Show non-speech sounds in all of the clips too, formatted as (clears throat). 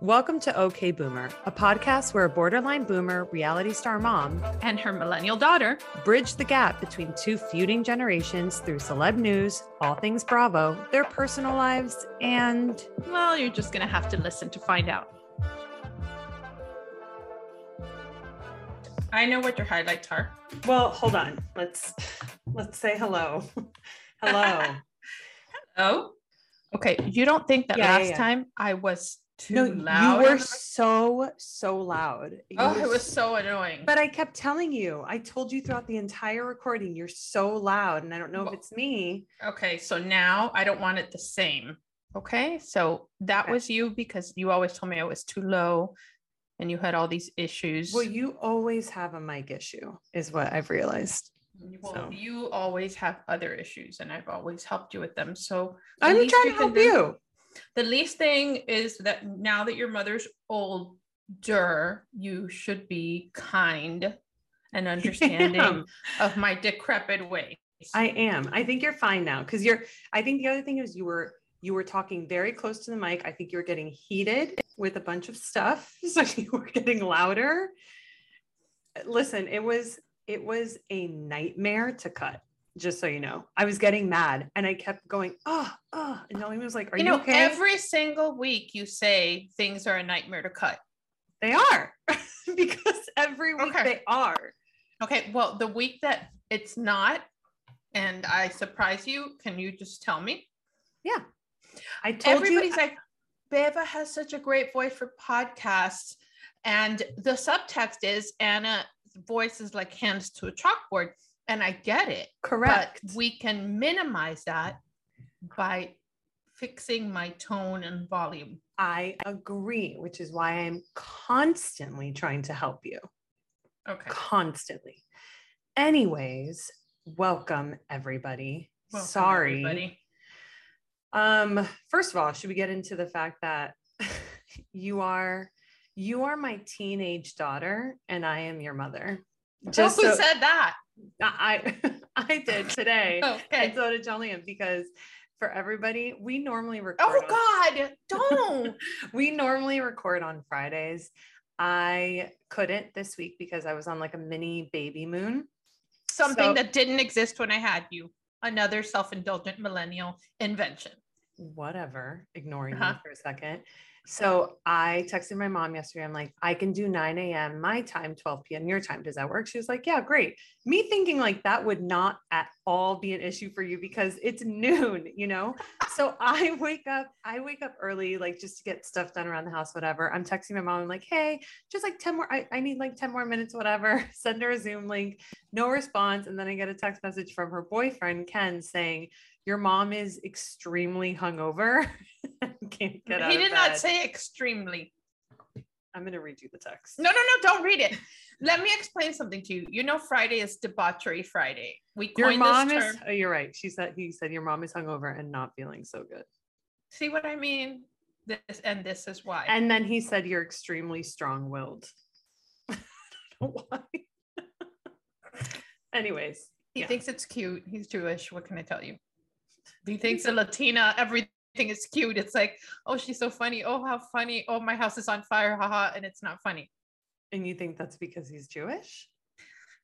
Welcome to OK Boomer, a podcast where a borderline boomer reality star mom and her millennial daughter bridge the gap between two feuding generations through celeb news, all things Bravo, their personal lives, and. Well, you're just going to have to listen to find out. I know what your highlights are. Well, hold on. Let's let's say hello. hello. (laughs) hello. Okay, you don't think that yeah, last yeah, yeah. time I was too no, loud. You were so so loud. You oh, it was so annoying. But I kept telling you. I told you throughout the entire recording, you're so loud, and I don't know well, if it's me. Okay, so now I don't want it the same. Okay, so that okay. was you because you always told me I was too low, and you had all these issues. Well, you always have a mic issue, is what I've realized. Well, so. you always have other issues, and I've always helped you with them. So I'm trying to help you the least thing is that now that your mother's older, you should be kind and (laughs) understanding of my decrepit ways. I am. I think you're fine now because you're. I think the other thing is you were you were talking very close to the mic. I think you were getting heated with a bunch of stuff, (laughs) so you were getting louder. Listen, it was it was a nightmare to cut just so you know. I was getting mad and I kept going, oh, oh. And Nolene was like, Are you, you know, okay? Every single week you say things are a nightmare to cut. They are (laughs) because every week okay. they are. Okay. Well, the week that it's not, and I surprise you, can you just tell me? Yeah. I told Everybody's you. like, Beva has such a great voice for podcasts. And the subtext is Ana's voice is like hands to a chalkboard and I get it. Correct. But we can minimize that by fixing my tone and volume. I agree, which is why I'm constantly trying to help you. Okay. Constantly. Anyways, welcome everybody. Welcome, Sorry. Everybody. Um, first of all, should we get into the fact that (laughs) you are you are my teenage daughter and I am your mother? Just who so, said that? I (laughs) I did today. okay. And so did Jolene because for everybody, we normally record. Oh God, don't. (laughs) we normally record on Fridays. I couldn't this week because I was on like a mini baby moon. Something so, that didn't exist when I had you. Another self-indulgent millennial invention. Whatever. Ignoring uh-huh. me for a second. So I texted my mom yesterday. I'm like, I can do 9 a.m. my time, 12 p.m. your time. Does that work? She was like, Yeah, great. Me thinking like that would not at all be an issue for you because it's noon, you know? so I (laughs) wake up, I wake up early, like just to get stuff done around the house, whatever. I'm texting my mom. I'm like, Hey, just like 10 more, I, I need like 10 more minutes, whatever. (laughs) Send her a Zoom link, no response. And then I get a text message from her boyfriend, Ken, saying, your mom is extremely hungover. (laughs) Can't get out. He did not say extremely. I'm going to read you the text. No, no, no, don't read it. Let me explain something to you. You know, Friday is debauchery Friday. We your mom is. Oh, you're right. She said he said your mom is hungover and not feeling so good. See what I mean? This and this is why. And then he said you're extremely strong-willed. (laughs) I don't know why. (laughs) Anyways, he yeah. thinks it's cute. He's Jewish. What can I tell you? He thinks a Latina, everything is cute. It's like, oh, she's so funny. Oh, how funny. Oh, my house is on fire. Haha. And it's not funny. And you think that's because he's Jewish?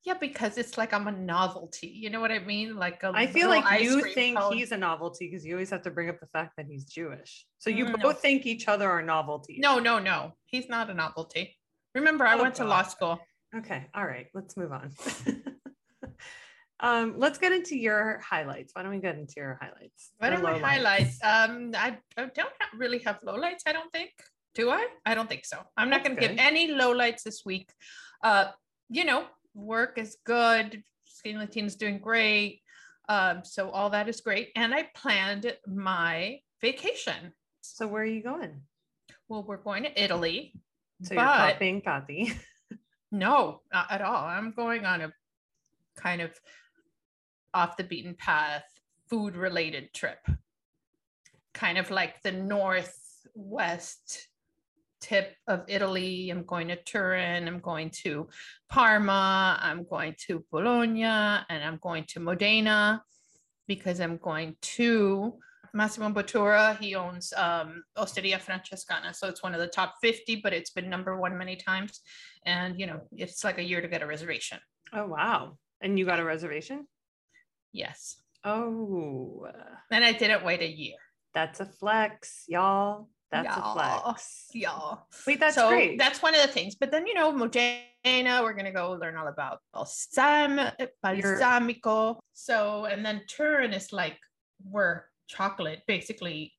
Yeah, because it's like I'm a novelty. You know what I mean? Like I feel like you think cone. he's a novelty because you always have to bring up the fact that he's Jewish. So you mm, both no. think each other are novelties. No, no, no. He's not a novelty. Remember, I oh, went God. to law school. Okay. All right. Let's move on. (laughs) Um, let's get into your highlights. Why don't we get into your highlights? What are my highlights? Um, I, I don't really have lowlights. I don't think. Do I? I don't think so. I'm not going to give any lowlights this week. Uh, you know, work is good. Skinny is doing great. Um, so all that is great. And I planned my vacation. So where are you going? Well, we're going to Italy. So you're copying Kathy. (laughs) no, not at all. I'm going on a kind of off the beaten path food related trip kind of like the northwest tip of Italy. I'm going to Turin, I'm going to Parma, I'm going to Bologna, and I'm going to Modena because I'm going to Massimo Bottura. He owns um, Osteria Francescana, so it's one of the top 50, but it's been number one many times. And you know, it's like a year to get a reservation. Oh wow! And you got a reservation? Yes. Oh. And I didn't wait a year. That's a flex, y'all. That's y'all, a flex. Y'all. Wait, that's so great. That's one of the things. But then, you know, Modena, we're going to go learn all about balsam, balsamico. So, and then Turin is like where chocolate, basically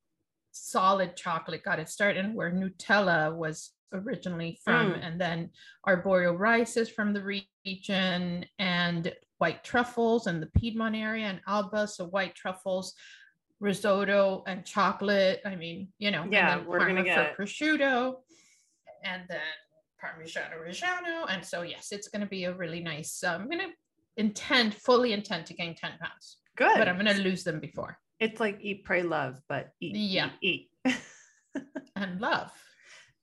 solid chocolate got its start and where Nutella was originally from. Mm. And then arborio rice is from the region and white truffles and the Piedmont area and Alba. So white truffles risotto and chocolate. I mean, you know, yeah, we're gonna get prosciutto, and then Parmigiano Reggiano. And so, yes, it's going to be a really nice. Uh, I'm going to intend, fully intend to gain 10 pounds. Good. But I'm going to lose them before. It's like eat, pray, love, but eat, yeah. eat, eat. (laughs) and love.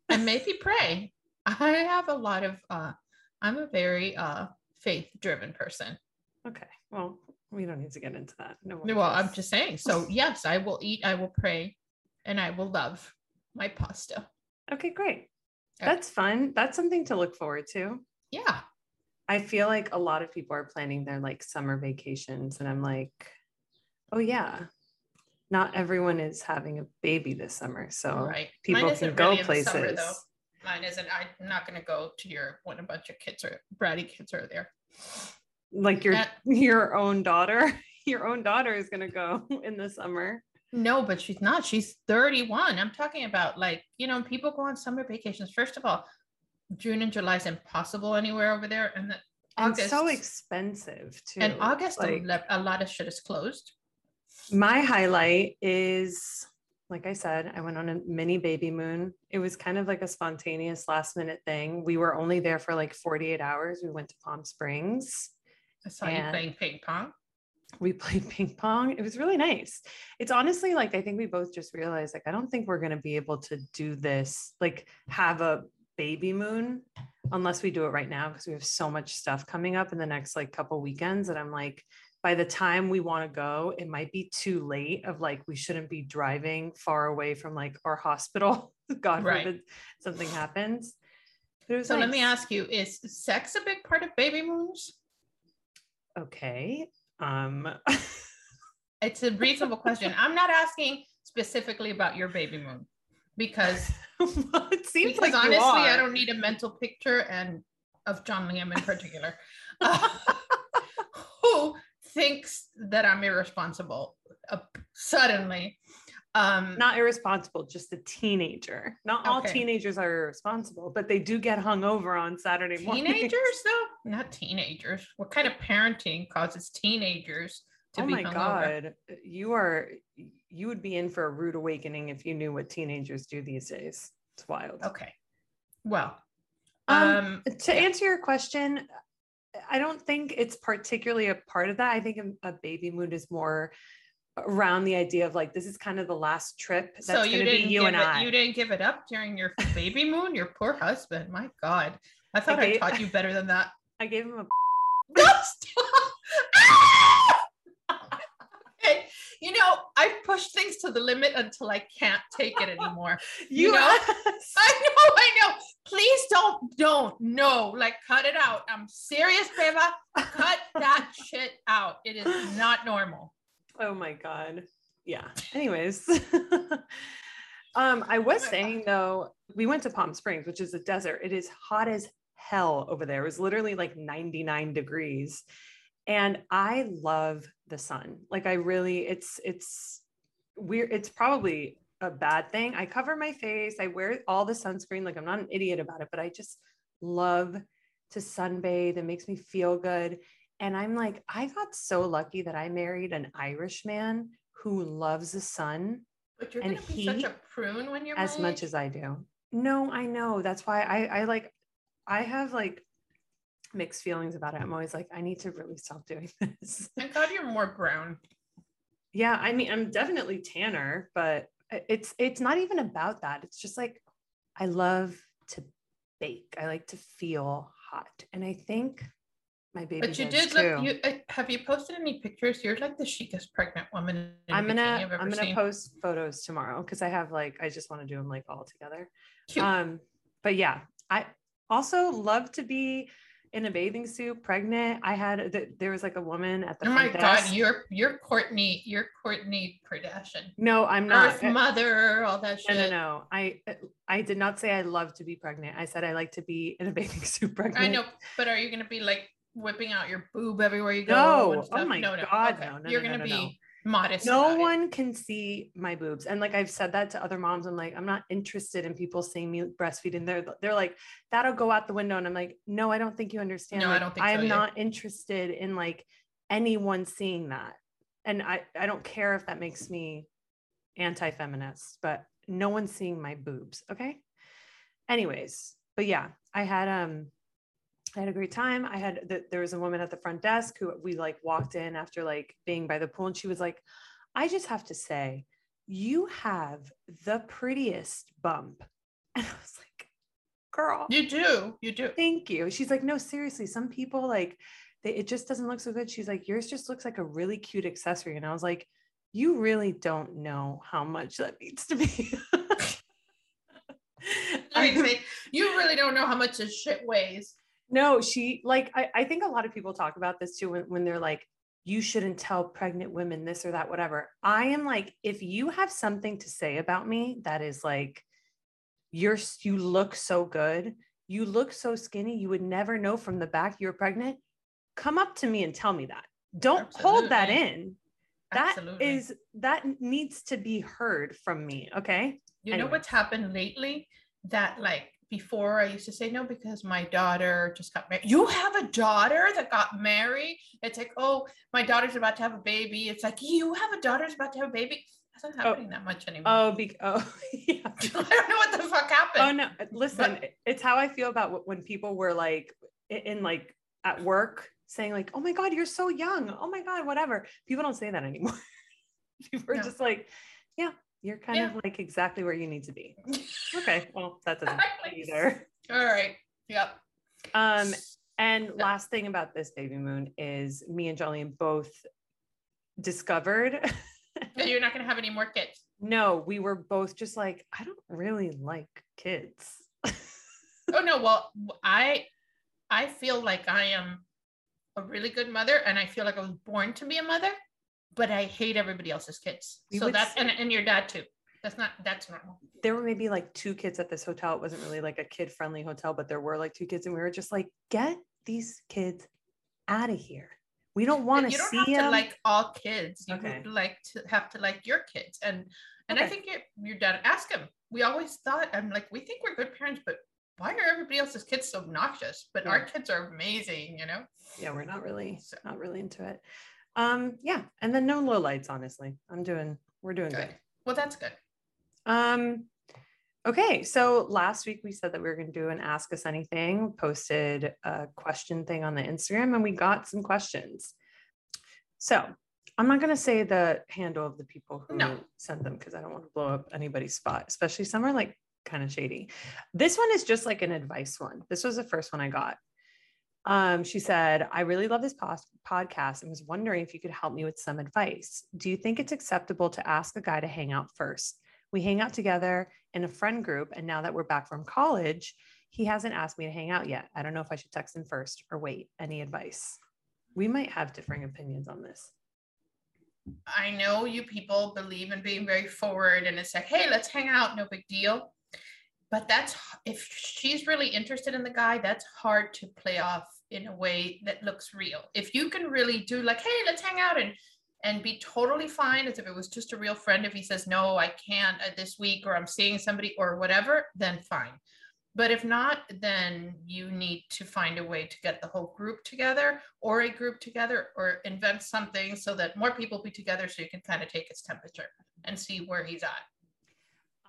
And maybe pray. I have a lot of, uh, I'm a very uh, faith driven person. Okay. Well, we don't need to get into that. No. Well, I'm just saying. So (laughs) yes, I will eat, I will pray, and I will love my pasta. Okay, great. Okay. That's fun. That's something to look forward to. Yeah. I feel like a lot of people are planning their like summer vacations, and I'm like, oh yeah, not everyone is having a baby this summer, so right. people can go really places. Summer, Mine isn't. I'm not going to go to Europe when a bunch of kids are bratty kids are there like your (laughs) your own daughter (laughs) your own daughter is going to go (laughs) in the summer no but she's not she's 31 i'm talking about like you know people go on summer vacations first of all june and july is impossible anywhere over there and the August, so expensive too. And August, like, a lot of shit is closed. My highlight is, like I said, I went on a mini baby moon. It was kind of like a spontaneous last minute thing. We were only there for like 48 hours. We went to Palm Springs I saw and you playing ping pong. We (laughs) played ping pong. It was really nice. It's honestly like I think we both just realized like I don't think we're going to be able to do this like have a baby moon unless we do it right now because we have so much stuff coming up in the next like couple weekends and I'm like by the time we want to go it might be too late of like we shouldn't be driving far away from like our hospital (laughs) god right. forbid something happens so nice. let me ask you is sex a big part of baby moons okay. Um, (laughs) it's a reasonable question. I'm not asking specifically about your baby moon because (laughs) well, it seems because like honestly, I don't need a mental picture and of John Liam in particular, (laughs) uh, who thinks that I'm irresponsible uh, suddenly um not irresponsible just a teenager. Not all teenagers are irresponsible but they do get hung over on saturday morning teenagers (laughs) though? Not teenagers. What kind of parenting causes teenagers to oh be my god. You are you would be in for a rude awakening if you knew what teenagers do these days. It's wild. Okay. Well um, um to yeah. answer your question i don't think it's particularly a part of that. I think a, a baby mood is more around the idea of like this is kind of the last trip that's so going to be you and it, I. You didn't give it up during your baby moon. Your poor husband. My God, I thought I, gave, I taught you better than that. (laughs) I gave him a. (laughs) (laughs) you know, I push things to the limit until I can't take it anymore. You, you know, I know, I know. Please don't, don't, no, like cut it out. I'm serious, Beba. Cut that shit out. It is not normal. Oh my god. Yeah. Anyways. (laughs) um, I was saying though, we went to Palm Springs, which is a desert. It is hot as hell over there. It was literally like 99 degrees. And I love the sun. Like I really, it's it's weird. It's probably a bad thing. I cover my face. I wear all the sunscreen. Like I'm not an idiot about it, but I just love to sunbathe. It makes me feel good. And I'm like, I got so lucky that I married an Irish man who loves the sun. But you're and gonna be such a prune when you're as much as I do. No, I know. That's why I I like I have like mixed feelings about it. I'm always like, I need to really stop doing (laughs) this. Thank God you're more brown. Yeah, I mean, I'm definitely tanner, but it's it's not even about that. It's just like I love to bake. I like to feel hot. And I think My baby. But you did too. look. You uh, have you posted any pictures? You're like the chicest pregnant woman. I'm gonna I'm gonna seen. post photos tomorrow because I have like I just want to do them like all together. Cute. Um, but yeah, I also love to be in a bathing suit, pregnant. I had th- there was like a woman at the oh my front god, desk. you're you're Kourtney. You're Kourtney Kardashian. no, I'm not. Earth mother, all that No, shit. no, no. I I did not say I love to be pregnant. I said I like to be in a bathing suit pregnant. I know, but are you gonna be like whipping out your boob everywhere you go? No. Oh my no, no. God, okay. no, no, You're no, gonna be modest. no about it. one can see my boobs and like i've said that to other moms i'm like i'm not interested in people seeing me breastfeeding they're they're like that'll go out the window and i'm like no i don't think you understand No, I don't i'm either. not interested in like anyone seeing that and i i don't care if that makes me anti-feminist but no one's seeing my boobs okay anyways but yeah i had um I had a great time. I had the, there was a woman at the front desk who we like walked in after like being by the pool, and she was like, "I just have to say, you have the prettiest bump," (laughs) and I was like, "Girl, You do. You do. thank you." She's like, "No, seriously, some people like they, it just doesn't look so good." She's like, "Yours just looks like a really cute accessory," and I was like, "You really don't know how much that means to me." (laughs) I (laughs) mean, you really don't know how much this shit weighs. No, she like I, I think a lot of people talk about this too when, when they're like, you shouldn't tell pregnant women this or that, whatever. I am like, if you have something to say about me that is like you're you look so good, you look so skinny, you would never know from the back you're pregnant. Come up to me and tell me that. Don't hold that in. That Absolutely. is that needs to be heard from me. Okay. You know what's happened lately? That like before I used to say no because my daughter just got married. You have a daughter that got married? It's like, oh, my daughter's about to have a baby. It's like, you have a daughter's about to have a baby. That's not Oh. happening that much anymore. Oh, be- oh (laughs) yeah. (laughs) I don't know what the fuck happened. Oh no, uh, listen, it- it's how I feel about when people were like in like at work saying like, "Oh my god, you're so young." Oh my god, whatever. People don't say that anymore. (laughs) people are No. just like, "Yeah, you're kind Yeah. of like exactly where you need to be." Okay, (laughs) well, that doesn't either. All right. Yep. Um and last thing about this baby moon is me and Jolene both discovered (laughs) Yeah, You're not gonna have any more kids. no, we were both just like, I don't really like kids. (laughs) Oh no, well, I I feel like I am a really good mother and I feel like I was born to be a mother, but I hate everybody else's kids. We so that's say- and, and your dad too. That's not that's normal. there were maybe like two kids at this hotel. It wasn't really like a kid friendly hotel, but there were like two kids, and we were just like, get these kids out of here. We don't want you to don't see have to them. like all kids. You Okay. like to have to like your kids. And and I Okay. think your, your dad ask him. We always thought, I'm like, we think we're good parents, but why are everybody else's kids so obnoxious? But our kids are amazing, you know? yeah, we're not really So- not really into it. Um, yeah, and then no low lights, honestly. I'm doing we're doing Good. good. Well, that's good. Um, okay, so last week we said that we were going to do an ask us anything, posted a question thing on the Instagram, and we got some questions. So I'm not going to say the handle of the people who No. sent them because I don't want to blow up anybody's spot, especially some are like kind of shady. This one is just like an advice one. This was the first one I got. Um, she said, I really love this pos- podcast and was wondering if you could help me with some advice. Do you think it's acceptable to ask a guy to hang out first? We hang out together in a friend group, and now that we're back from college, he hasn't asked me to hang out yet. I don't know if I should text him first or wait. Any advice? We might have differing opinions on this. I know you people believe in being very forward and it's like, hey, let's hang out, no big deal. But that's if she's really interested in the guy, that's hard to play off in a way that looks real. If you can really do like, hey, let's hang out and and be totally fine as if it was just a real friend. If he says, no, I can't uh, this week, or I'm seeing somebody, or whatever, then fine. But if not, then you need to find a way to get the whole group together or a group together or invent something so that more people be together so you can kind of take his temperature and see where he's at.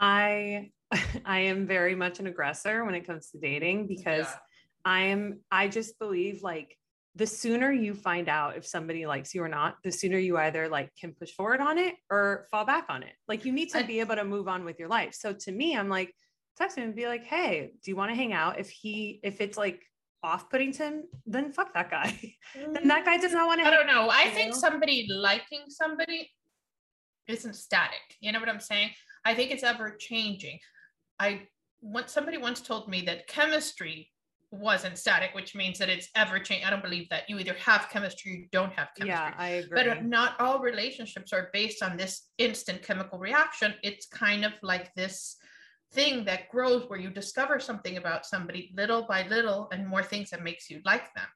I (laughs) I am very much an aggressor when it comes to dating because Yeah. I am I just believe like the sooner you find out if somebody likes you or not, the sooner you either like can push forward on it or fall back on it. Like you need to be able to move on with your life. So to me, I'm like, text him and be like, hey, do you want to hang out? If he if it's like off-putting to him, then fuck that guy. (laughs) then that guy does not want to. I don't know. I think somebody liking somebody isn't static. You know what I'm saying? I think it's ever changing. I once somebody once told me that chemistry wasn't static, which means that it's ever changing. I don't believe that. You either have chemistry, you don't have chemistry. Yeah, I uh, agree. But not all relationships are based on this instant chemical reaction. It's kind of like this thing that grows where you discover something about somebody little by little and more things that makes you like them.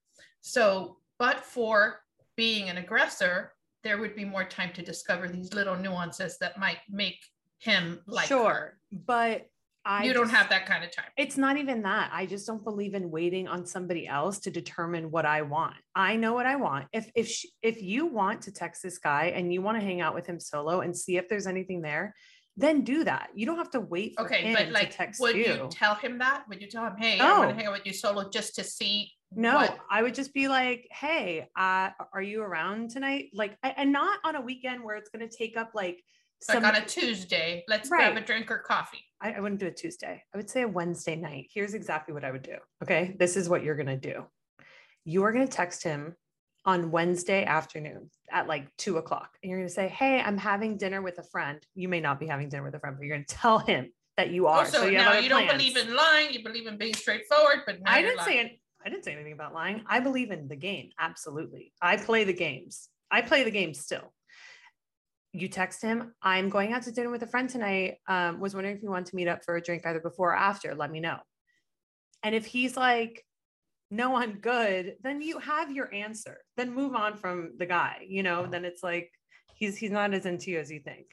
So, but for being an aggressor, there would be more time to discover these little nuances that might make him like sure her. but I you don't have that kind of time. It's not even that. I just don't believe in waiting on somebody else to determine what I want. I know what I want. If if she, if you want to text this guy and you want to hang out with him solo and see if there's anything there, then do that. You don't have to wait for okay, but like, text would you. you tell him that? Would you tell him, "Hey, no. I want to hang out with you solo just to see no, what? I would just be like, "Hey, uh, are you around tonight?" Like, and not on a weekend where it's going to take up like some, like on a Tuesday. Let's right. grab a drink or coffee. I, I wouldn't do a Tuesday. I would say a Wednesday night. Here's exactly what I would do. Okay, this is what you're going to do. You are going to text him on Wednesday afternoon at like two o'clock, and you're going to say, "Hey, I'm having dinner with a friend." You may not be having dinner with a friend, but you're going to tell him that you are. Also, so you now you don't believe in lying. You believe in being straightforward, but I didn't say. I didn't say anything about lying. I believe in the game. Absolutely. I play the games. I play the game still. You text him, I'm going out to dinner with a friend tonight. Um, was wondering if you want to meet up for a drink either before or after. Let me know. And if he's like, no, I'm good, then you have your answer. Then move on from the guy. You know, then it's like he's he's not as into you as you think.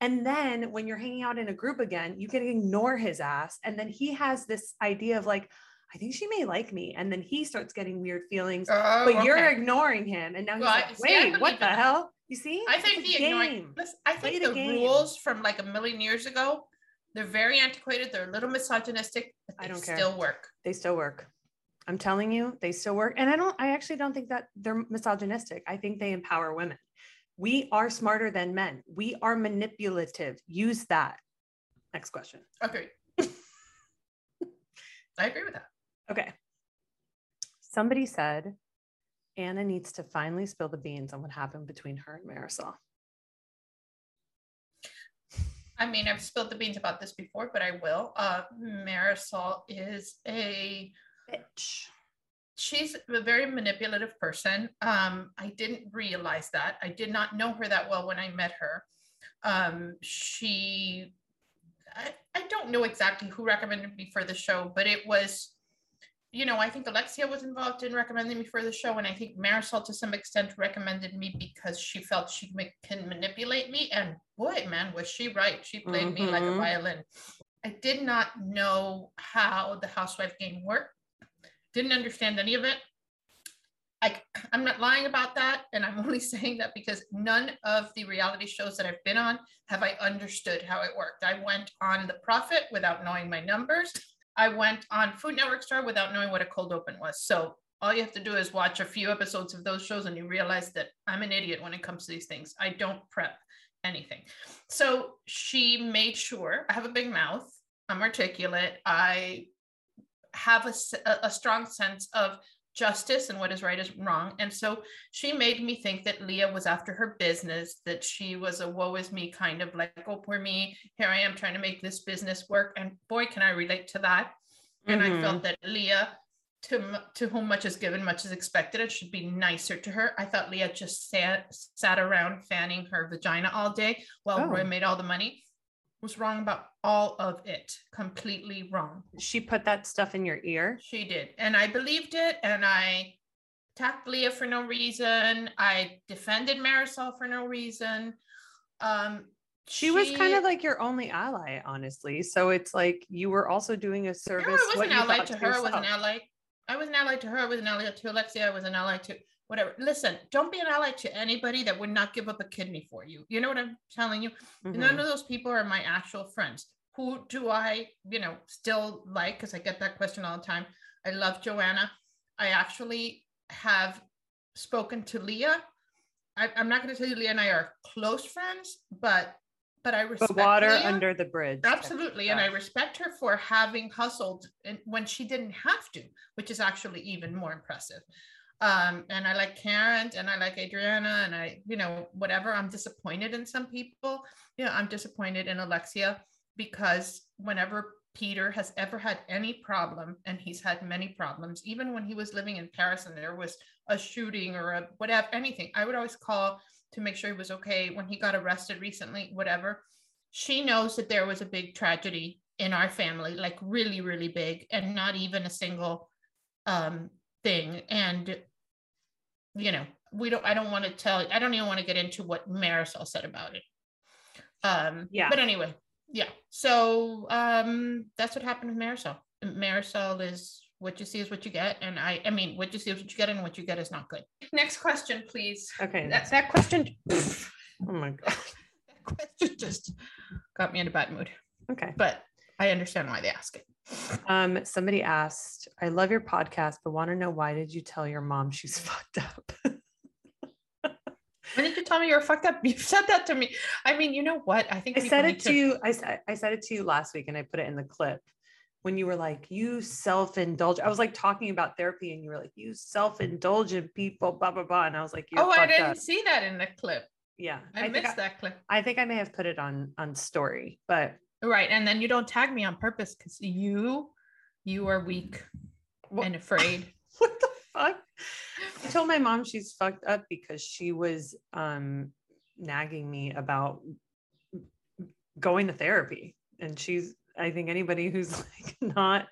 And then when you're hanging out in a group again, you can ignore his ass. And then he has this idea of like, I think she may like me. And then he starts getting weird feelings, oh, but okay. you're ignoring him. And now he's well, like, wait, see, what the hell? You see? I think the ignoring, listen, I think the, the rules from like a million years ago, they're very antiquated. They're a little misogynistic, but they I don't care. still work. They still work. I'm telling you, they still work. And I don't, I actually don't think that they're misogynistic. I think they empower women. We are smarter than men. We are manipulative. Use that. Next question. Okay. (laughs) I agree with that. Okay. Somebody said Ana needs to finally spill the beans on what happened between her and Marysol. I mean, I've spilled the beans about this before, but I will. Uh, Marysol is a bitch. She's a very manipulative person. Um, I didn't realize that. I did not know her that well when I met her. Um, she, I, I don't know exactly who recommended me for the show, but it was you know, I think Alexia was involved in recommending me for the show, and I think Marysol to some extent recommended me because she felt she can manipulate me. And boy, man, was she right? She played mm-hmm. me like a mm-hmm. violin. I did not know how the housewife game worked. Didn't understand any of it. I, I'm not lying about that, and I'm (laughs) only saying that because none of the reality shows that I've been on have I understood how it worked. I went on the profit without knowing my numbers. I went on Food Network Star without knowing what a cold open was. So all you have to do is watch a few episodes of those shows and you realize that I'm an idiot when it comes to these things. I don't prep anything. So she made sure I have a big mouth, I'm articulate, I have a, a strong sense of justice and what is right is wrong. And so she made me think that Leah was after her business, that she was a woe is me kind of like, oh, poor me, here I am trying to make this business work. And boy, can I relate to that. And mm-hmm. I felt that Leah, to, to whom much is given, much is expected, it should be nicer to her. I thought Leah just sat, sat around fanning her vagina all day while oh. Roy made all the money was wrong about all of it, completely wrong. She put that stuff in your ear? She did. And I believed it. And I attacked Leah for no reason. I defended Marysol for no reason. Um, she, she, was kind of like your only ally, honestly. So it's like you were also doing a service. No, I was an ally to her. I was an ally. I was an ally to her. I was an ally to Alexia. I was an ally to whatever. Listen, don't be an ally to anybody that would not give up a kidney for you. You know what I'm telling you? Mm-hmm. None of those people are my actual friends. Who do I, you know, still like? Because I get that question all the time. I love Joanna. I actually have spoken to Leah. I, am not going to tell you Leah and I are close friends, but but I respect But water Leah. under the bridge. Absolutely. And I respect her for having hustled and when she didn't have to, which is actually even more impressive. Um, and I like Karen and I like Adriana and I, you know, whatever. I'm disappointed in some people. You know, I'm disappointed in Alexia because whenever Peter has ever had any problem, and he's had many problems, even when he was living in Paris and there was a shooting or a whatever, anything, I would always call to make sure he was okay. When he got arrested recently, whatever, she knows that there was a big tragedy in our family, like really, really big, and not even a single um, thing. And you know, we don't. I don't want to tell. I don't even want to get into what Marysol said about it. Um, Yeah. But anyway, yeah. So um, that's what happened with Marysol. Marysol is what you see is what you get, and I. I mean, what you see is what you get, and what you get is not good. Next question, please. Okay. That, that question. Oh my god. (laughs) that question just got me in a bad mood, Okay. but I understand why they ask it. Um, somebody asked, I love your podcast, but want to know why did you tell your mom she's (laughs) fucked up? When did you tell me you're fucked up? (laughs) You said that to me. I mean, you know what? I think I said it to you. I, I said it to you last week and I put it in the clip when you were like, you self-indulge. I was like talking about therapy and you were like, you self-indulgent people, blah, blah, blah. And I was like, you're Oh, I didn't up. see that in the clip. Yeah. I, think missed I, that clip. I think I may have put it on, on story, but Right. And then you don't tag me on purpose because you you are weak What- and afraid. (laughs) what the fuck? I told my mom she's fucked up because she was um nagging me about going to therapy. And she's I think anybody who's (laughs) like not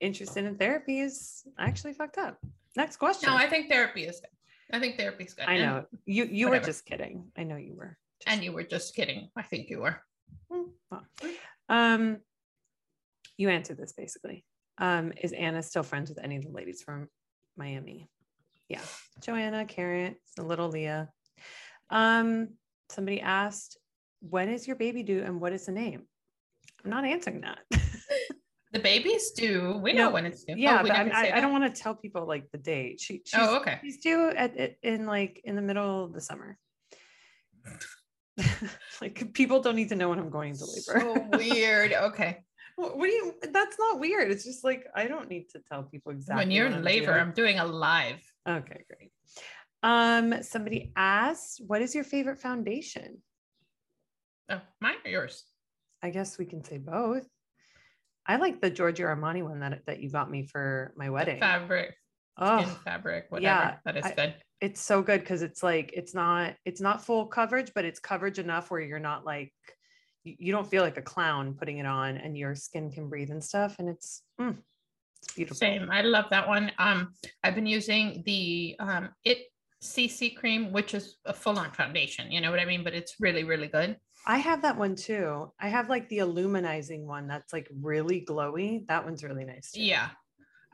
interested in therapy is actually fucked up. Next question. No, I think therapy is good. I think therapy is good. I know. You you were just kidding. I know you were. And you were just kidding. I think you were. Mm, well. Um you answered this basically. Um, is Ana still friends with any of the ladies from Miami? Yeah. Joanna, Karen, the little Leah. Um, somebody asked, when is your baby due and what is the name? I'm not answering that. (laughs) The babies do. We know when it's due. yeah, Oh, but I, I don't want to tell people like the date. She she's, Oh, okay. she's due at, at in like in the middle of the summer. (laughs) like people don't need to know when I'm going into labor. So weird. (laughs) Okay. What, what do you? That's not weird. It's just like I don't need to tell people exactly when you're in I'm labor, due. I'm doing a live. Okay, great. Um, somebody asked, "What is your favorite foundation?" Oh, mine or yours? I guess we can say both. I like the Giorgio Armani one that that you got me for my wedding. Fabric, skin Oh, fabric, whatever. yeah, that is I- good. It's so good because it's like it's not it's not full coverage, but it's coverage enough where you're not like you, don't feel like a clown putting it on, and your skin can breathe and stuff, and it's mm, it's beautiful. Same. I love that one. Um, I've been using the um it CC cream, which is a full-on foundation. You know what I mean? But it's really, really good. I have that one too. I have like the illuminizing one that's like really glowy. That one's really nice. Too. Yeah.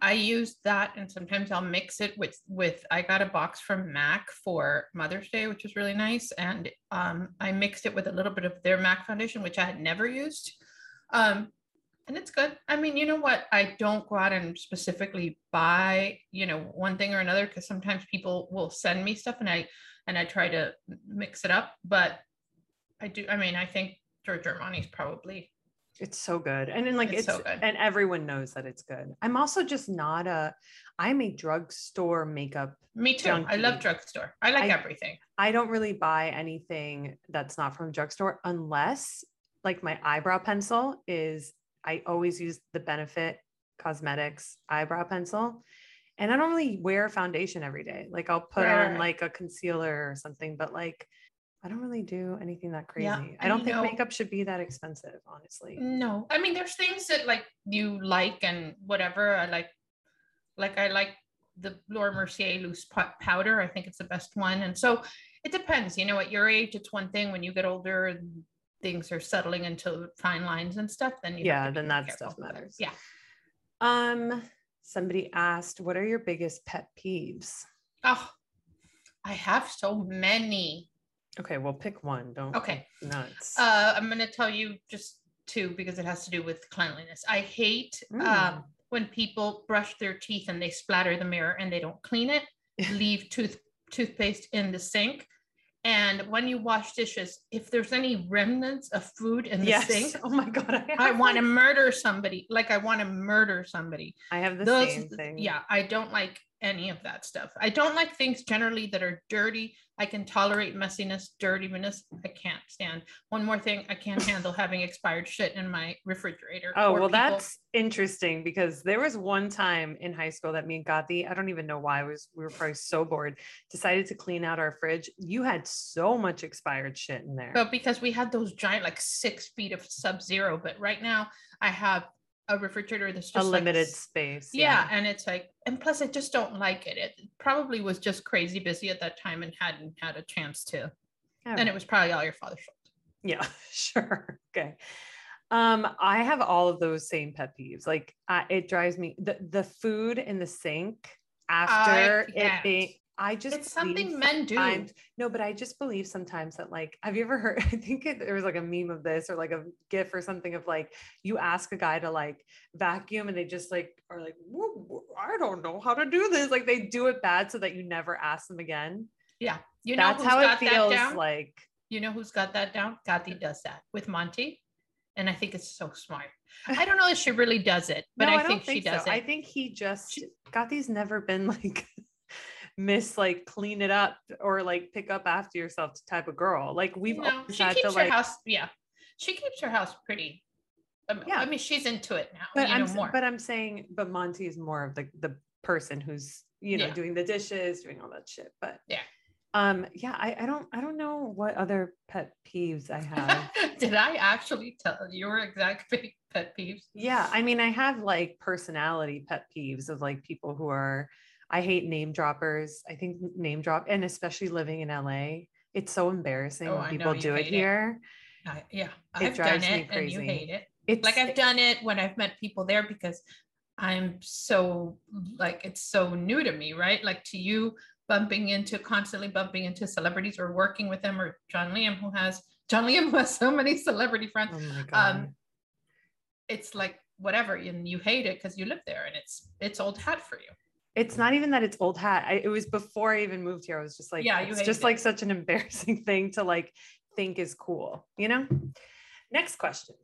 I use that and sometimes I'll mix it with with I got a box from MAC for Mother's Day, which was really nice. And um, I mixed it with a little bit of their MAC foundation, which I had never used. Um, and it's good. I mean, you know what? I don't go out and specifically buy, you know, one thing or another because sometimes people will send me stuff and I and I try to mix it up. But I do, I mean, I think Giorgio Armani is probably It's so good. And then like It's it's, so good. and everyone knows that it's good. I'm also just not a I'm a drugstore makeup. me too. I love drugstore. I like I- everything. I don't really buy anything that's not from drugstore unless like my eyebrow pencil is I always use the benefit cosmetics eyebrow pencil. And I don't really wear foundation every day. Like I'll put Right, on like a concealer or something, but like I don't really do anything that crazy. Yeah, I don't think know- makeup should be that expensive, honestly. No, I mean, there's things that like you like and whatever. I like, like I like the Laura Mercier loose po- powder. I think it's the best one. And so it depends. You know, at your age, it's one thing. When you get older and things are settling into fine lines and stuff, then Yeah, then that stuff matters. Yeah. Um, somebody asked, what are your biggest pet peeves? Oh, I have so many. Okay, well, pick one. Don't Okay. nuts. Uh, I'm going to tell you just two because it has to do with cleanliness. I hate Mm. um, when people brush their teeth and they splatter the mirror and they don't clean it, (laughs) leave tooth toothpaste in the sink. And when you wash dishes, if there's any remnants of food in the yes. sink, Oh my god. I, I want to murder somebody. Like I want to murder somebody. I have the Those, same thing. yeah, I don't like any of that stuff. I don't like things generally that are dirty. I can tolerate messiness, dirtiness. I can't stand. One more thing, I can't (laughs) handle having expired shit in my refrigerator. Oh, well, people- that's interesting because there was one time in high school that me and Gati, I don't even know why, was we were probably so bored, decided to clean out our fridge. You had so much expired shit in there. But because we had those giant, like six feet of sub zero, but right now I have a refrigerator that's a just like limited space. Yeah, and it's like, and plus I just don't like it. It probably was just crazy busy at that time and hadn't had a chance to. All And right. it was probably all your father's fault. Yeah, (laughs) sure. Okay. Um, I have all of those same pet peeves. Like uh, it drives me the the food in the sink after it being I just It's something men do. no, but I just believe sometimes that like, have you ever heard? (laughs) I think it, there was like a meme of this or like a gif or something of like, you ask a guy to like vacuum and they just like are like, "Woo, woo, I don't know how to do this. Like they do it bad so that you never ask them again. Yeah, you know That's how it that feels like. You know who's got that down? Gati does that with Monty. And I think it's so smart. I don't know if she really does it, but no, I, I, think, think she does so. it. I think he just Gothi's never been like (laughs) miss like clean it up or like pick up after yourself type of girl. Like we've no, she had keeps to her like house. Yeah, she keeps her house pretty. Um, Yeah. I mean, she's into it now. but I'm know but I'm saying but Monty is more of the the person who's you know Yeah. doing the dishes, doing all that shit. But Yeah. Um yeah, I, I don't I don't know what other pet peeves I have. (laughs) Did I actually tell your exact (laughs) pet peeves? yeah, I mean I have like personality pet peeves of like people who are I hate name droppers. I think name drop and especially living in LA, it's so embarrassing Oh, when people do it it. here. I, yeah, It I've done drives me it, and you hate it. It's Like I've done it when I've met people there because I'm so like it's so new to me, right? Like to you, bumping into constantly bumping into celebrities or working with them, or John Liam who has John Liam who (laughs) has so many celebrity friends. Oh my god. Um, it's like whatever, and you hate it because you live there, and it's it's old hat for you. It's not even that it's old hat. I, it was before I even moved here. I was just like, Yeah, it's just it. like such an (laughs) embarrassing thing to like think is cool, you know? Next question.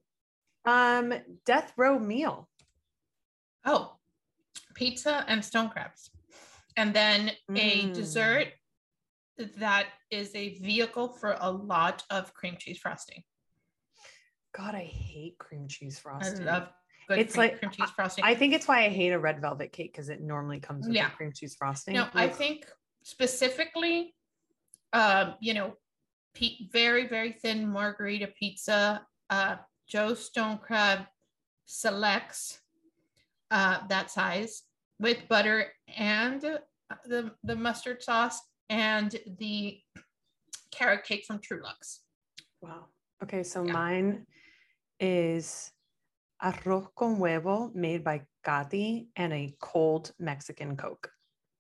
Um, death row meal. Oh, pizza and stone crabs. And then a Mm. dessert that is a vehicle for a lot of cream cheese frosting. God, I hate cream cheese I frosting. love good It's cream, like- cream cheese frosting. I think it's why I hate a red velvet cake because it normally comes with Yeah. cream cheese frosting. no, I think specifically, um, you know, pe- very, very thin margherita pizza, uh, Joe's Stone Crab selects uh, that size with butter and the, the mustard sauce and the carrot cake from Truluck's. Wow. Okay, so Yeah. mine is arroz con huevo made by Gati and a cold Mexican Coke.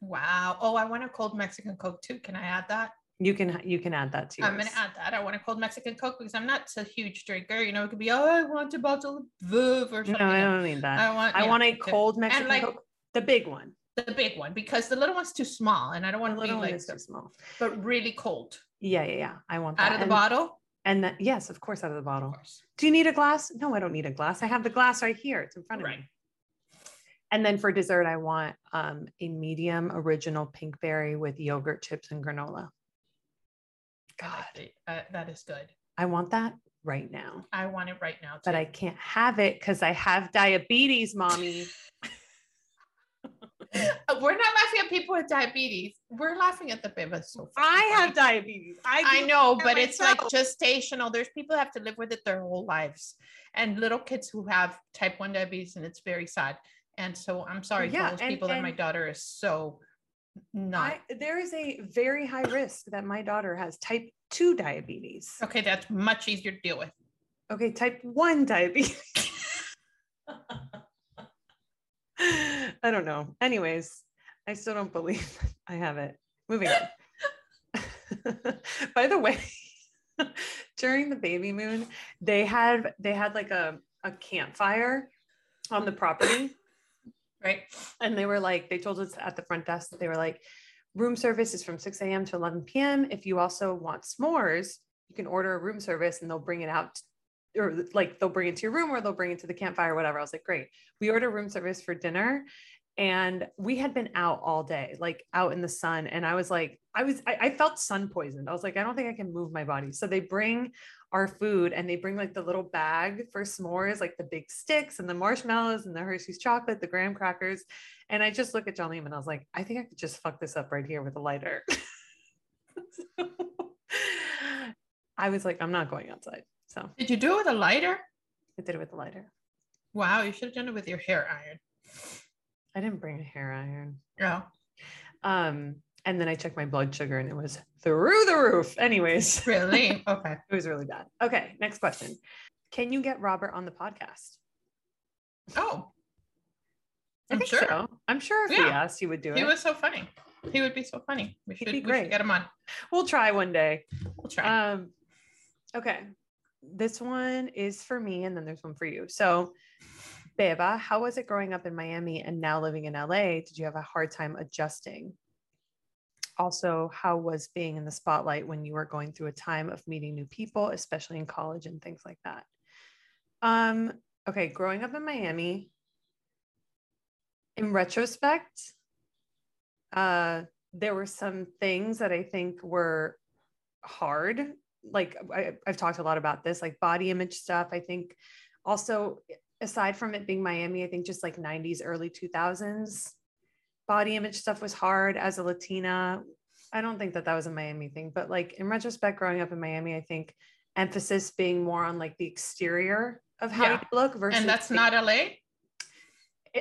Wow. Oh, I want a cold Mexican Coke too. Can I add that? You can you can add that to. I'm gonna add that. I want a cold Mexican Coke because I'm not a huge drinker. You know, it could be oh, I want a bottle of Veuve or something. No. I don't need that. I want. I yeah, want a cold Mexican like- Coke, the big one. the big one because the little one's too small, and I don't want to be little one like, is too small. but really cold Yeah, yeah, yeah. I want that. out of the and, bottle. And that, yes, of course, out of the bottle. course. Do you need a glass? No, I don't need a glass. I have the glass right here. It's in front of Right. me. And then for dessert, I want um, a medium original Pinkberry with yogurt chips and granola. God, like. Uh, that is good. I want that right now, I want it right now. Too. but I can't have it because I have diabetes, mommy. (laughs) (laughs) We're not laughing at people with diabetes. We're laughing at the baby. So I funny. have diabetes. I, I know, but it's like gestational. There's people who have to live with it their whole lives, and little kids who have type one diabetes, and it's very sad. And so I'm sorry Yeah, for those and- people that my daughter is so not. I, there is a very high risk that my daughter has type 2 diabetes. okay, that's much easier to deal with. Okay, type 1 diabetes. (laughs) I don't know. Anyways, I still don't believe (laughs) I have it. Moving on. (laughs) By the way, (laughs) during the baby moon, they had they had like a, a campfire on the property Right. and they were like they told us at the front desk that they were like room service is from 6 a.m. to 11 p.m. If you also want s'mores, you can order a room service and they'll bring it out or like they'll bring it to your room or they'll bring it to the campfire, whatever. I was like, great. We order room service for dinner and we had been out all day, like out in the sun. And I was like, I was, I, I, felt sun poisoned. I was like, I don't think I can move my body. So they bring our food and they bring like the little bag for s'mores, like the big sticks and the marshmallows and the Hershey's chocolate, the graham crackers. And I just look at John Liam and I was like, I think I could just fuck this up right here with a lighter. so, (laughs) I was like, I'm not going outside. So did you do it with a lighter? I did it with a lighter. Wow, you should have done it with your hair iron. I didn't bring a hair iron. Yeah. Um, and then I checked my blood sugar and it was through the roof. Anyways. (laughs) Really? Okay. it was really bad. Okay. Next question. Can you get Robert on the podcast? Oh. I'm sure. So. I'm sure if yeah. he asked, he would do it. He was so funny. He would be so funny. We should, great. Should get him on. We'll try one day. We'll try. Um, okay. This one is for me, and then there's one for you. So Beba, how was it growing up in Miami and now living in LA? Did you have a hard time adjusting? Also, how was being in the spotlight when you were going through a time of meeting new people, especially in college and things like that? Um, okay, growing up in Miami, in retrospect, uh, there were some things that I think were hard. Like I, I've talked a lot about this, like body image stuff. I think also aside from it being Miami, I think just like 90s, early 2000s, body image stuff was hard as a Latina. I don't think that that was a Miami thing, but like in retrospect, growing up in Miami, I think emphasis being more on like the exterior of how yeah. you look versus. And that's not LA.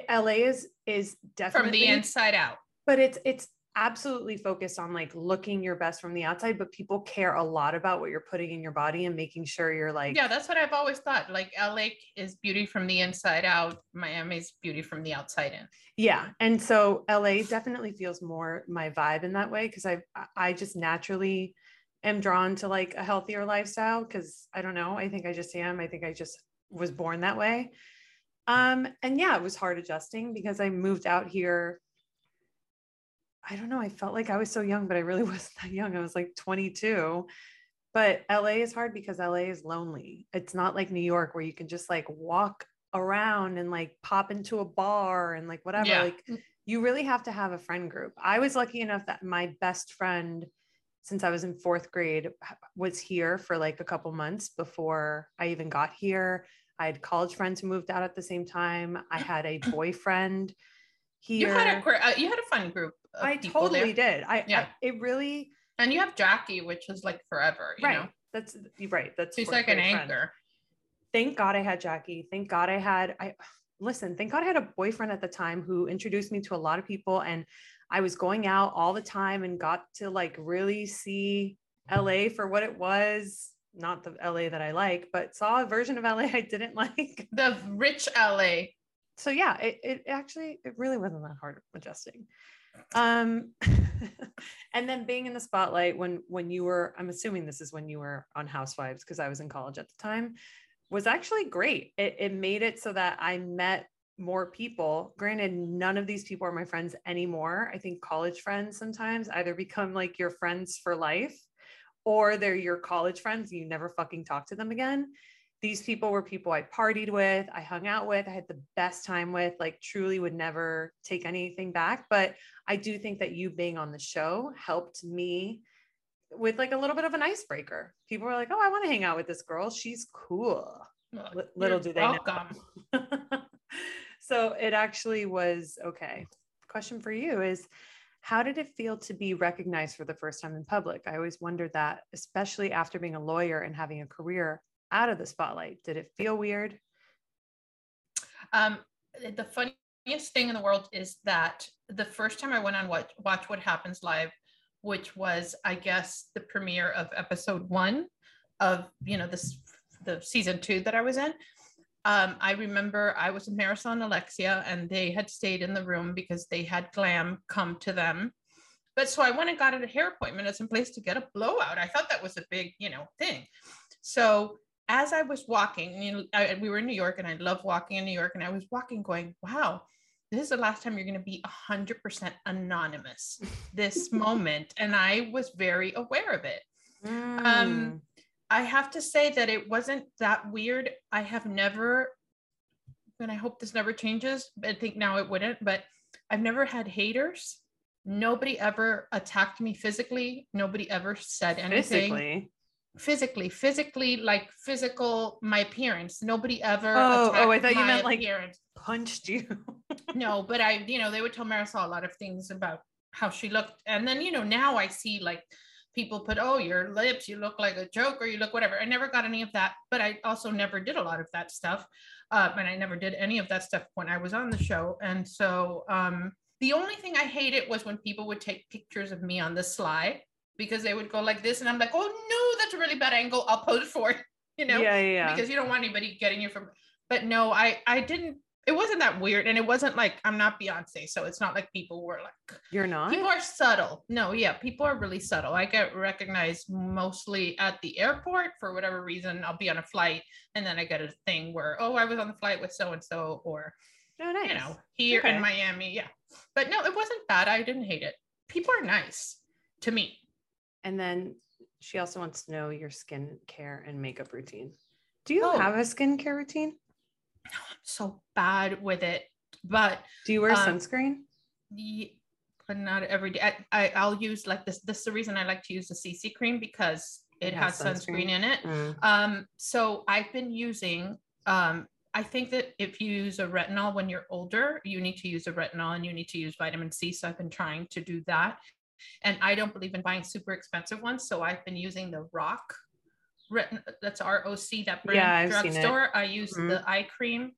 LA is is definitely from the inside out. But it's it's absolutely focused on like looking your best from the outside, but people care a lot about what you're putting in your body and making sure you're like. Yeah, that's what I've always thought. Like LA is beauty from the inside out, Miami's beauty from the outside in. Yeah. And so LA definitely feels more my vibe in that way because I I just naturally am drawn to like a healthier lifestyle because I don't know. I think I just am. I think I just was born that way. Um, and yeah, it was hard adjusting because I moved out here I don't know. I felt like I was so young, but I really (laughs) wasn't that young. I was like 22. But LA is hard because LA is lonely. It's not like New York where you can just like walk around and like pop into a bar and like whatever. Yeah. Like you really have to have a friend group. I was lucky enough that my best friend since I was in fourth grade was here for like a couple months before I even got here. I had college friends who moved out at the same time. I had a (clears throat) boyfriend here. You had a uh, you had a fun group. I totally there. did. I, yeah. I, it really. And you have Jackie, which is like forever. right. Know? That's right. That's she's like an anchor. Thank God I had Jackie. Thank God I had I listen. Thank God I had a boyfriend at the time who introduced me to a lot of people, and I was going out all the time and got to like really see LA for what it was not the LA that I like, but saw a version of LA (laughs) I didn't like. The rich LA so yeah, it, it actually it really wasn't that hard adjusting. Um, (laughs) and then being in the spotlight when when you were, I'm assuming this is when you were on Housewives because I was in college at the time, was actually great. It, it made it so that I met more people. Granted, none of these people are my friends anymore. I think college friends sometimes either become like your friends for life or they're your college friends. You never fucking talk to them again these people were people I partied with, I hung out with, I had the best time with, like truly would never take anything back. But I do think that you being on the show helped me with like a little bit of an icebreaker. People were like, oh, I want to hang out with this girl. She's cool. L- little do they welcome. know. (laughs) so it actually was okay. Question for you is how did it feel to be recognized for the first time in public? I always wondered that, especially after being a lawyer and having a career out of the spotlight? Did it feel weird? Um, the funniest thing in the world is that the first time I went on Watch, Watch What Happens Live, which was, I guess, the premiere of episode one of, you know, this the season two that I was in. Um, I remember I was in and Alexia, and they had stayed in the room because they had glam come to them. But so I went and got a hair appointment at some place to get a blowout. I thought that was a big, you know, thing. So as I was walking, you know, I, we were in New York and I love walking in New York. And I was walking going, wow, this is the last time you're going to be 100% anonymous (laughs) this moment. And I was very aware of it. Mm. Um, I have to say that it wasn't that weird. I have never, and I hope this never changes. I think now it wouldn't, but I've never had haters. Nobody ever attacked me physically. Nobody ever said anything. Physically physically, physically, like physical, my appearance. Nobody ever. Oh, oh, I thought you meant appearance. like punched you. (laughs) no, but I, you know, they would tell Marysol a lot of things about how she looked. And then, you know, now I see like people put, oh, your lips, you look like a joker, you look whatever. I never got any of that, but I also never did a lot of that stuff. Um, and I never did any of that stuff when I was on the show. And so um, the only thing I hated was when people would take pictures of me on the slide because they would go like this and i'm like oh no that's a really bad angle. I'll pose for (laughs) it you know? Yeah, yeah because you don't want anybody getting you from but no i i didn't it wasn't that weird and it wasn't like i'm not beyonce so it's not like people were like you're not? people are subtle. No yeah people are really subtle. I get recognized mostly at the airport for whatever reason. I'll be on a flight and then i get a thing where oh i was on the flight with so and so or oh, nice. you know here okay. in miami yeah. But no it wasn't bad. I didn't hate it. People are nice to me and then she also wants to know your skin care and makeup routine. Do you oh. have a skincare routine? No, I'm so bad with it. But do you wear um, sunscreen? Yeah, but not every day. I, I will use like this. This is the reason I like to use the CC cream because it, it has, has sunscreen. sunscreen. in it. Mm. Um, so I've been using um I think that if you use a retinol when you're older, you need to use a retinol and you need to use vitamin C. So I've been trying to do that. And I don't believe in buying super expensive ones. So I've been using the Rock, that's ROC, that brand yeah, drugstore. I use mm-hmm. the eye cream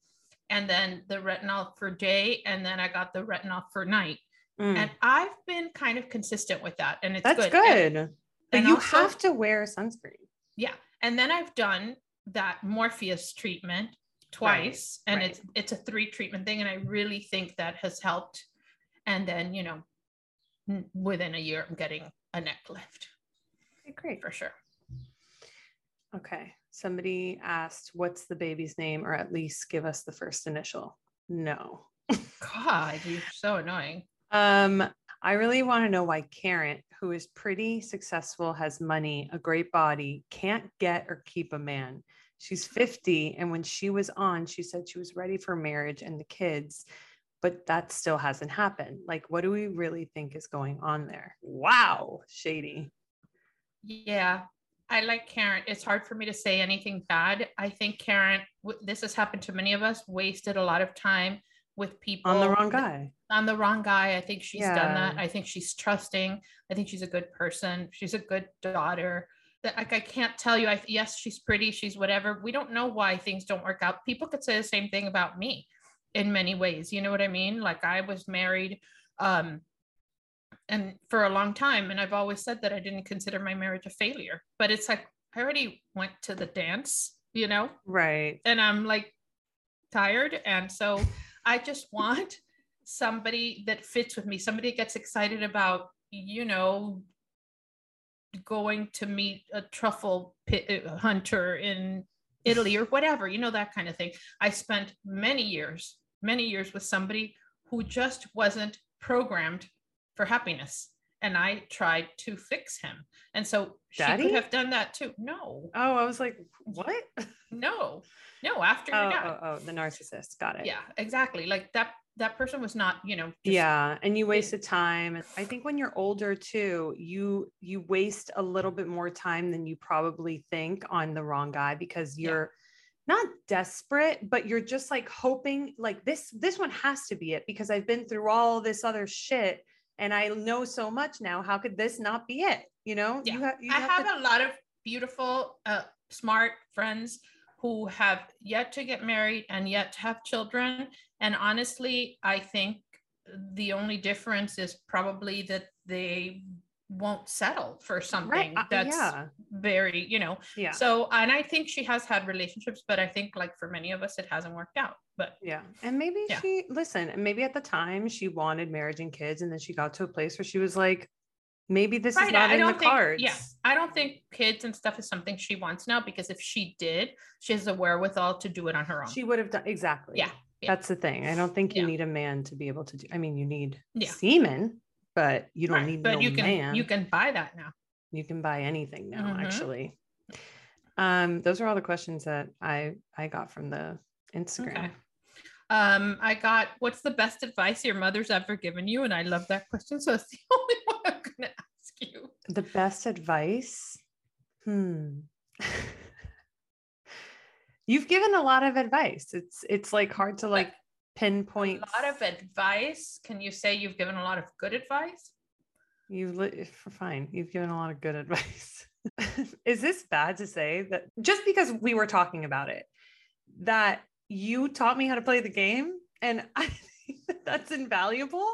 and then the retinol for day. And then I got the retinol for night. Mm. And I've been kind of consistent with that. And it's that's good. good. And, but and you also, have to wear sunscreen. Yeah. And then I've done that Morpheus treatment twice right, and right. it's it's a three treatment thing and i really think that has helped and then you know within a year, I'm getting a neck lift. Okay, great. For sure. Okay. Somebody asked, what's the baby's name, or at least give us the first initial? No. (laughs) God, you're so annoying. Um, I really want to know why Karen, who is pretty successful, has money, a great body, can't get or keep a man. She's 50. And when she was on, she said she was ready for marriage and the kids but that still hasn't happened. Like, what do we really think is going on there? Wow, shady. Yeah, I like Karen. It's hard for me to say anything bad. I think Karen, this has happened to many of us, wasted a lot of time with people on the wrong guy. On the wrong guy. I think she's yeah. done that. I think she's trusting. I think she's a good person. She's a good daughter. That like I can't tell you. I yes, she's pretty. She's whatever. We don't know why things don't work out. People could say the same thing about me in many ways you know what i mean? Like i was married um and for a long time and i've always said that i didn't consider my marriage a failure but it's like i already went to the dance you know? Right. And i'm like tired and so i just want somebody that fits with me somebody gets excited about you know going to meet a truffle pit, uh, hunter in Italy or whatever, you know, that kind of thing. I spent many years many years with somebody who just wasn't programmed for happiness and I tried to fix him. And so Daddy? she could have done that too. No. Oh, I was like, what? (laughs) no, no. After oh, oh, oh, the narcissist. Got it. Yeah, exactly. Like that. That person was not, you know. yeah, and you wasted time. I think when you're older too, you you waste a little bit more time than you probably think on the wrong guy because you're. Yeah not desperate but you're just like hoping like this this one has to be it because i've been through all this other shit and i know so much now. How could this not be it? You know yeah. you have, you i have, have to- a lot of beautiful uh, smart friends who have yet to get married and yet to have children. And honestly i think the only difference is probably that they won't settle for something right. uh, that's yeah. very you know yeah so and i think she has had relationships but i think like for many of us it hasn't worked out but yeah and maybe yeah. she listen and maybe at the time she wanted marriage and kids and then she got to a place where she was like maybe this right. is not I, in the think, cards yeah i don't think kids and stuff is something she wants now because if she did she has the wherewithal to do it on her own she would have done exactly yeah Yeah. That's the thing. I don't think you need a man to be able to do. I mean, you need semen, but you don't Right, need but no you can man. you can buy that now. you can buy anything now Mhm. actually um those are all the questions that i i got from the instagram Okay. Um, I got what's the best advice your mother's ever given you? And I love that question. So it's (laughs) the only one I'm gonna ask you. the best advice hmm (laughs) you've given a lot of advice it's it's like hard to like pinpoint A lot of advice. Can you say you've given a lot of good advice? you've li- fine you've given a lot of good (laughs) advice is this bad to say that just because we were talking about it that you taught me how to play the game and (laughs) i think that that's invaluable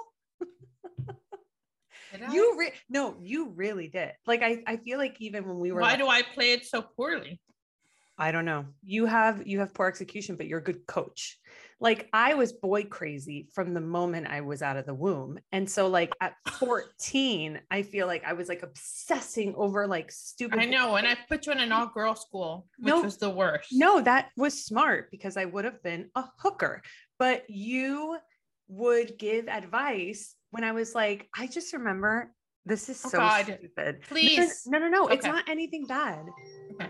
you re- no you really did like i i feel like even when we were Why like- do I play it so poorly? I don't know. You have you have poor execution, but you're a good coach. Like I was boy crazy from the moment I was out of the womb. And so like at (sighs) 14, I feel like I was like obsessing over like stupid I know, and I put you in an all-girl school, which No. was the worst. No, that was smart because I would have been a hooker. But you would give advice when I was like, I just remember this is Oh, so God. stupid. No, no, Please. No, no, no. It's not anything bad. Okay.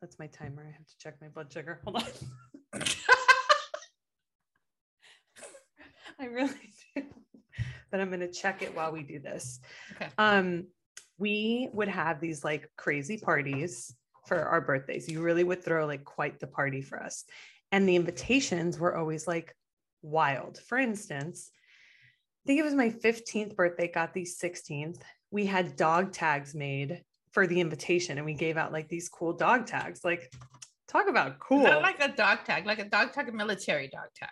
That's my timer. I have to check my blood sugar. Hold on. (laughs) (laughs) I really do. But I'm going to check it while we do this. Okay. Um, we would have these like crazy parties for our birthdays. You really would throw like quite the party for us. And the invitations were always like wild. For instance, I think it was my 15th birthday, got the 16th. We had dog tags made for the invitation and we gave out like these cool dog tags. Like, talk about cool. Not like a dog tag, like a dog tag, a military dog tag.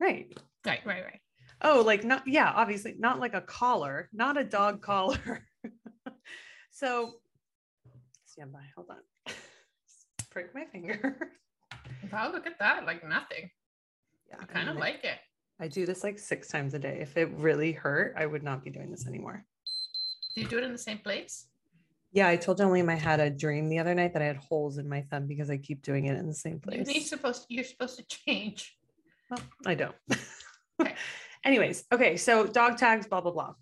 right. Right, right, right. Oh, like not, yeah, obviously not like a collar, not a dog collar. (laughs) so, stand by, hold on. (laughs) Prick my finger. Wow, look at that. Like nothing. Yeah, I kind of like it. I do this like six times a day. If it really hurt, I would not be doing this anymore. Do you do it in the same place? Yeah, I told Jolene I had a dream the other night that I had holes in my thumb because I keep doing it in the same place. You place. need supposed you're supposed to change. Well, I don't. (laughs) Anyways, okay, so dog tags, blah, blah, blah.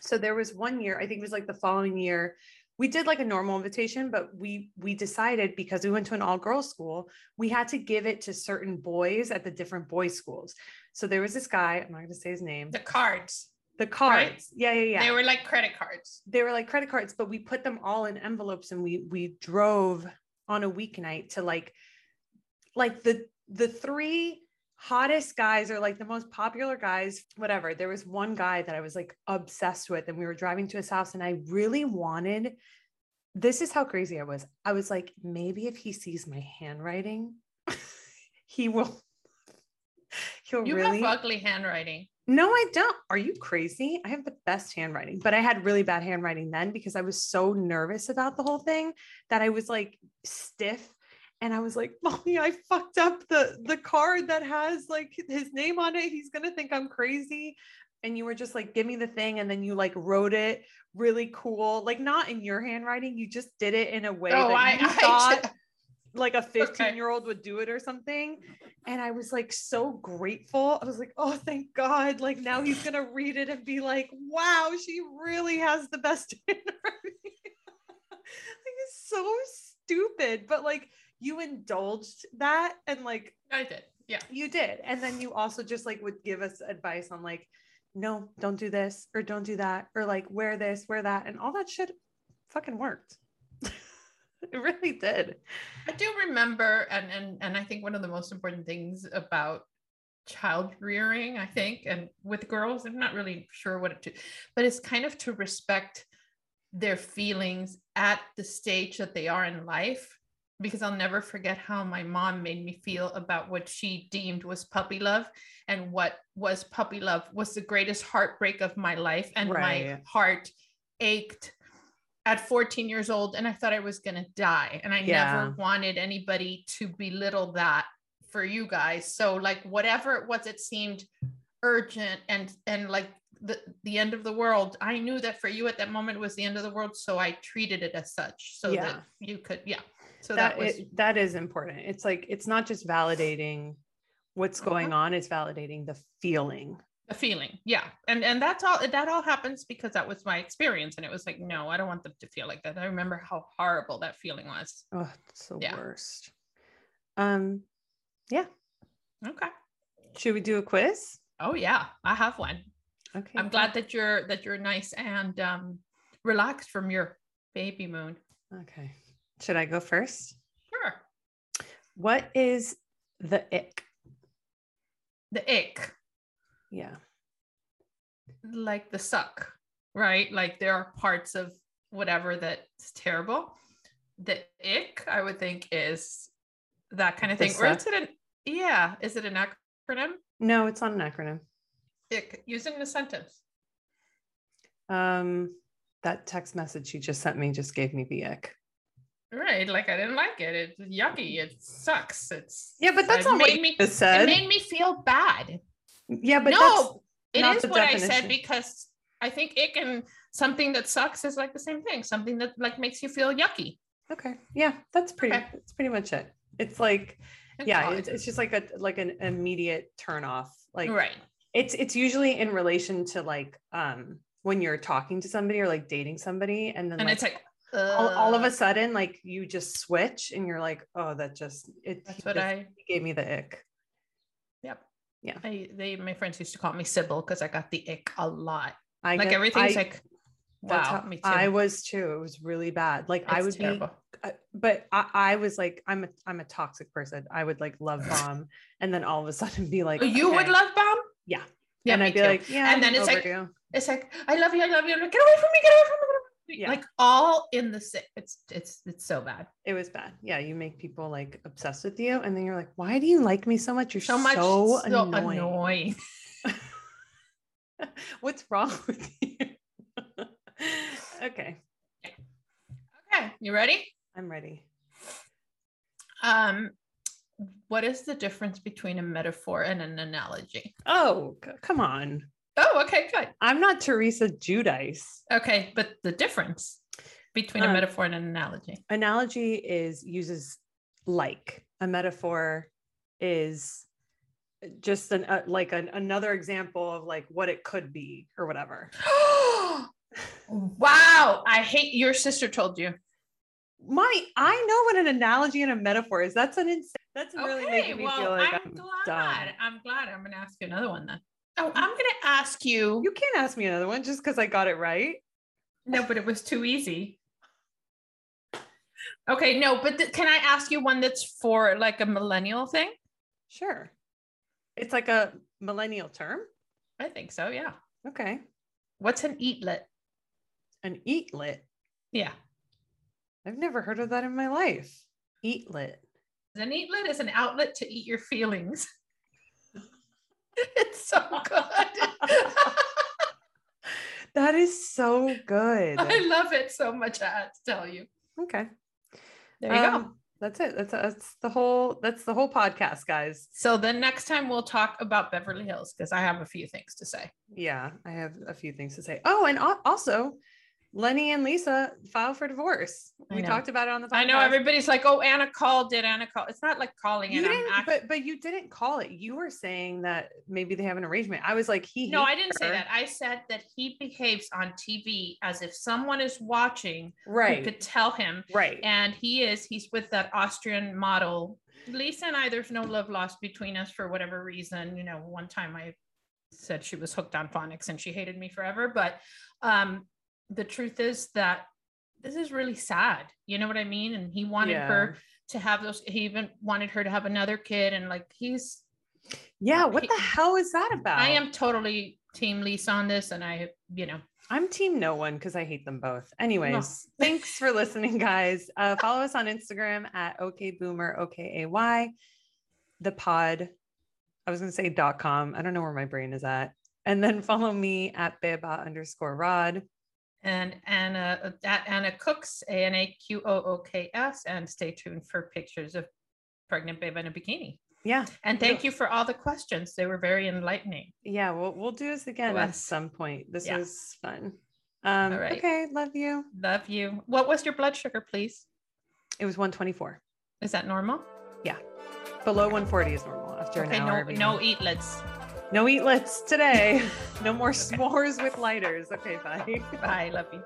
So there was one year, I think it was like the following year, we did like a normal invitation, but we we decided because we went to an all-girls school, we had to give it to certain boys at the different boys' schools. So there was this guy, I'm not gonna say his name, The cards. the cards. Yeah, yeah, yeah. They were like credit cards. they were like credit cards, but we put them all in envelopes and we we drove on a weeknight to like like the the three hottest guys or like the most popular guys, whatever. There was one guy that I was like obsessed with, and we were driving to his house, and I really wanted. This is how crazy I was. I was like, maybe if he sees my handwriting, (laughs) he will. He'll You really. have ugly handwriting. No, I don't. Are you crazy? I have the best handwriting, but I had really bad handwriting then because I was so nervous about the whole thing that I was like stiff and I was like, "Mommy, I fucked up the the card that has like his name on it. He's going to think I'm crazy." And you were just like, "Give me the thing." And then you like wrote it really cool. Like not in your handwriting, you just did it in a way Oh, that I, you I thought like a 15 year old would do it or something. And I was like so grateful. I was like, oh, thank God. Like now he's going to read it and be like, wow, she really has the best (laughs) handwriting. (laughs) like it's so stupid. But like you indulged that and like I did. Yeah. you did. And then you also just like would give us advice on like, no, don't do this or don't do that or like wear this, wear that. And all that shit fucking worked. (laughs) it really did. I do remember, and and and I think one of the most important things about child rearing, I think, and with girls, I'm not really sure what it to, but it's kind of to respect their feelings at the stage that they are in life. Because I'll never forget how my mom made me feel about what she deemed was puppy love and what was puppy love was the greatest heartbreak of my life. And my heart ached at 14 years old and I thought I was going to die. And I Yeah. never wanted anybody to belittle that for you guys. So like whatever it was, it seemed urgent and and like the, the end of the world. I knew that for you at that moment was the end of the world. So I treated it as such so Yeah. that you could, yeah. So that that, was it- that is important. It's like it's not just validating what's going on it's validating the feeling. The feeling yeah. And and that's all that all happens because that was my experience and it was like no i don't want them to feel like that. I remember how horrible that feeling was. Oh it's the yeah. worst. Um yeah. Okay. Should we do a quiz? Oh yeah i have one. Okay i'm glad that you're that you're nice and um relaxed from your baby moon. Okay should i go first? Sure. What is the ick? The ick. Yeah. Like the suck right? Like there are parts of whatever that's terrible. The ick i would think is that kind of thing. Or is it an yeah is it an acronym? No it's not an acronym. Ick use it in a sentence. Um that text message you just sent me just gave me the ick Right, like I didn't like it. It's yucky. It sucks. It's yeah, but that's not made me. Said. It made me feel bad. Yeah, but no, it is what definition. I said because I think it can something that sucks is like the same thing. Something that like makes you feel yucky. Okay. Yeah, that's pretty. Okay. That's pretty much it. It's like, it's yeah, it's, it's just like a like an immediate turn off. Like right. It's it's usually in relation to like um when you're talking to somebody or like dating somebody, and then and like, it's like all, all, of a sudden like you just switch and you're like oh that just it that's what i gave me the ick. Yep. Yeah. I, they my friends used to call me sybil because i got the ick a lot. I like get, everything's I, like wow me too. i was too. It was really bad. Like it's i would terrible. be uh, but I, I, was like i'm a i'm a toxic person. I would like love (laughs) bomb and then all of a sudden be like oh, you okay. would love bomb? Yeah. Yeah and i'd be too. like yeah and then it's like you. it's like i love you i love you. Like, get away from me get away from me yeah. like all in the same it's it's it's so bad. It was bad. Yeah you make people like obsessed with you and then you're like why do you like me so much? You're so much so, so annoying, annoying. (laughs) what's wrong with you? (laughs) Okay. Okay you ready? I'm ready. Um what is the difference between a metaphor and an analogy? Oh come on Oh, okay, good. I'm not Teresa Giudice. Okay, but the difference between a um, metaphor and an analogy. Analogy is uses like. A metaphor is just an uh, like an, another example of like what it could be or whatever. (gasps) wow, I hate your sister told you. My, I know what an analogy and a metaphor is. That's an insane. That's really okay, making me well, feel like I'm, I'm glad. I'm glad. I'm going to ask you another one then. Oh, I'm going to ask you. You can't ask me another one just because I got it right. No, but it was too easy. Okay, no, but th- can I ask you one that's for like a millennial thing? Sure. It's like a millennial term? I think so, yeah. Okay. What's an eatlet? An eatlet? Yeah. I've never heard of that in my life. Eatlet. An eatlet is an outlet to eat your feelings. (laughs) (laughs) It's so good. (laughs) that is so good. I love it so much. I have to tell you. Okay. There you um, go. That's it. That's that's the whole that's the whole podcast, guys. So then next time we'll talk about Beverly Hills because I have a few things to say. Yeah, I have a few things to say. Oh, and also Lenny and Lisa file for divorce. We talked about it on the podcast. I know everybody's like, "Oh, Ana called. Did Ana call?" It's not like calling you it. Act- but but you didn't call it. You were saying that maybe they have an arrangement. I was like, he. No, I didn't her. say that. I said that he behaves on TV as if someone is watching. Right. could tell him. Right. And he is. He's with that Austrian model. Lisa and I. There's no love lost between us for whatever reason. You know, one time I said she was hooked on phonics and she hated me forever, but um the truth is that this is really sad. You know what I mean? And he wanted yeah. her to have those, he even wanted her to have another kid. And like, he's, yeah, what he, the hell is that about? I am totally team Lisa on this. And I, you know, I'm team no one because I hate them both. Anyways, no. (laughs) thanks for listening, guys. Uh, follow us on Instagram at okboomer, O-K-A-Y, the pod. I was going to say dot com. I don't know where my brain is at. And then follow me at beba underscore rod and Ana at Ana Qooks, A N A Q O O K S, and stay tuned for pictures of pregnant babe in a bikini. Yeah. And thank you for all the questions. They were very enlightening. Yeah, we'll we'll do this again at some point. This yeah. was fun. Um right. okay, love you. Love you. What was your blood sugar, please? It was 124. Is that normal? Yeah. Below 140 is normal. after okay, an no, hour. no eating. eatlets. No eatlets today. (laughs) no more s'mores with lighters. Okay, bye. Bye, love you.